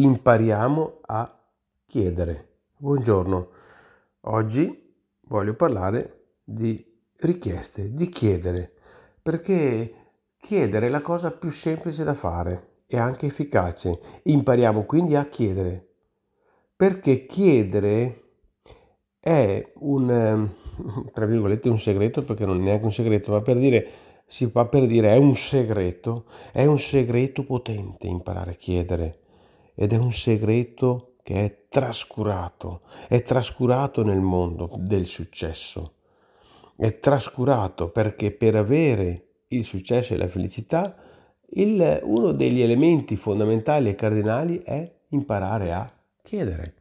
impariamo a chiedere. Buongiorno, oggi voglio parlare di richieste, di chiedere, perché chiedere è la cosa più semplice da fare e anche efficace. Impariamo quindi a chiedere, perché chiedere è un, tra virgolette, un segreto, perché non è neanche un segreto, ma per dire si fa per dire è un segreto, è un segreto potente imparare a chiedere ed è un segreto che è trascurato, è trascurato nel mondo del successo, è trascurato perché per avere il successo e la felicità il, uno degli elementi fondamentali e cardinali è imparare a chiedere.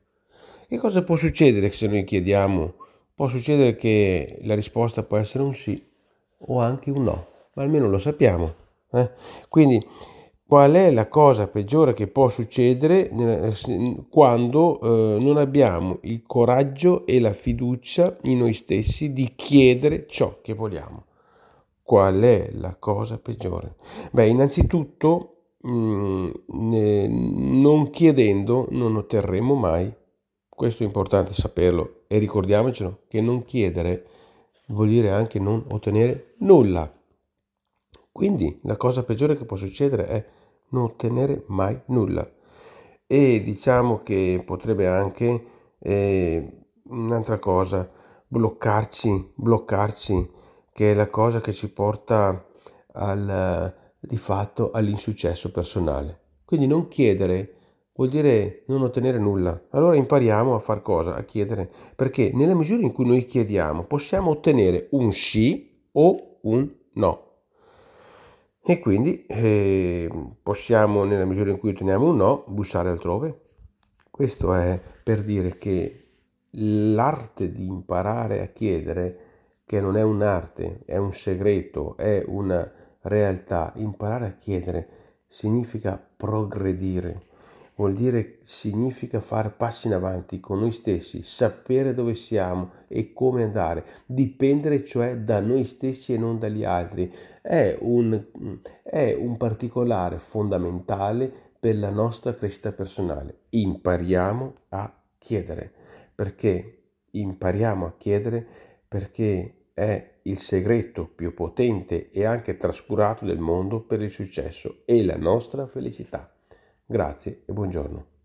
E cosa può succedere se noi chiediamo? Può succedere che la risposta può essere un sì o anche un no ma almeno lo sappiamo. Eh? Quindi qual è la cosa peggiore che può succedere quando eh, non abbiamo il coraggio e la fiducia in noi stessi di chiedere ciò che vogliamo? Qual è la cosa peggiore? Beh, innanzitutto mh, mm, non chiedendo non otterremo mai. Questo è importante saperlo e ricordiamocelo che non chiedere vuol dire anche non ottenere nulla. Quindi la cosa peggiore che può succedere è non ottenere mai nulla. E diciamo che potrebbe anche eh, un'altra cosa, bloccarci, bloccarci, che è la cosa che ci porta al, di fatto all'insuccesso personale. Quindi non chiedere vuol dire non ottenere nulla. Allora impariamo a far cosa? A chiedere, perché nella misura in cui noi chiediamo possiamo ottenere un sì o un no. E quindi eh, possiamo, nella misura in cui otteniamo un no, bussare altrove. Questo è per dire che l'arte di imparare a chiedere, che non è un'arte, è un segreto, è una realtà, imparare a chiedere significa progredire vuol dire significa fare passi in avanti con noi stessi, sapere dove siamo e come andare, dipendere cioè da noi stessi e non dagli altri. È un, è un particolare fondamentale per la nostra crescita personale. Impariamo a chiedere, perché impariamo a chiedere perché è il segreto più potente e anche trascurato del mondo per il successo e la nostra felicità. Grazie e buongiorno.